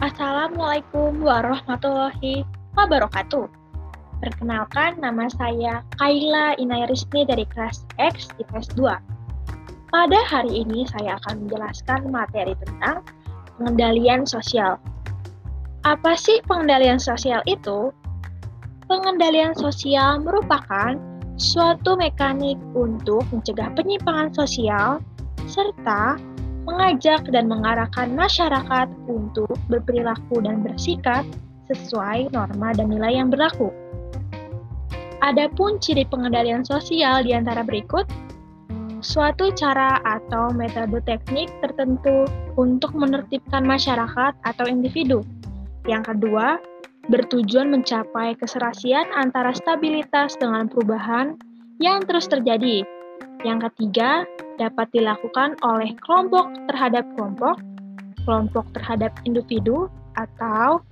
Assalamualaikum warahmatullahi wabarakatuh. Perkenalkan, nama saya Kaila Inayrisni dari kelas X IPS 2. Pada hari ini saya akan menjelaskan materi tentang pengendalian sosial. Apa sih pengendalian sosial itu? Pengendalian sosial merupakan suatu mekanik untuk mencegah penyimpangan sosial serta mengajak dan mengarahkan masyarakat untuk berperilaku dan bersikap sesuai norma dan nilai yang berlaku. Adapun ciri pengendalian sosial di antara berikut, suatu cara atau metode teknik tertentu untuk menertibkan masyarakat atau individu. Yang kedua, bertujuan mencapai keserasian antara stabilitas dengan perubahan yang terus terjadi. Yang ketiga, dapat dilakukan oleh kelompok terhadap kelompok, kelompok terhadap individu, atau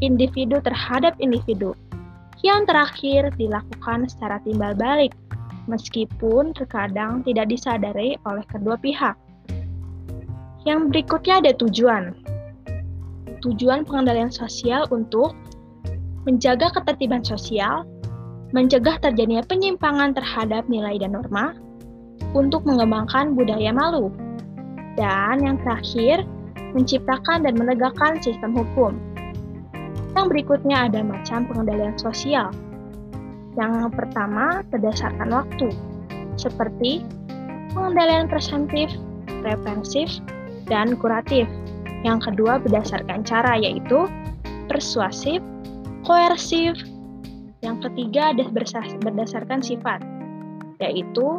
individu terhadap individu. Yang terakhir dilakukan secara timbal balik, meskipun terkadang tidak disadari oleh kedua pihak. Yang berikutnya ada tujuan. Tujuan pengendalian sosial untuk menjaga ketertiban sosial, mencegah terjadinya penyimpangan terhadap nilai dan norma, untuk mengembangkan budaya malu. Dan yang terakhir, menciptakan dan menegakkan sistem hukum. Yang berikutnya ada macam pengendalian sosial. Yang pertama, berdasarkan waktu, seperti pengendalian presentif, preventif, dan kuratif. Yang kedua, berdasarkan cara, yaitu persuasif, koersif. Yang ketiga, berdasarkan sifat, yaitu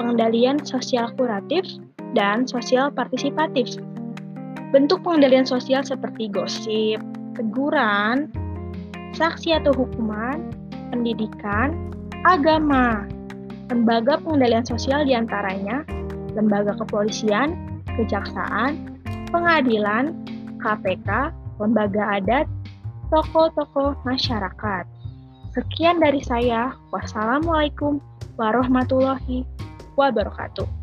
pengendalian sosial kuratif, dan sosial partisipatif. Bentuk pengendalian sosial seperti gosip, teguran, saksi atau hukuman, pendidikan, agama. Lembaga pengendalian sosial di antaranya lembaga kepolisian, kejaksaan, pengadilan, KPK, lembaga adat, tokoh-tokoh masyarakat. Sekian dari saya. Wassalamualaikum warahmatullahi wabarakatuh.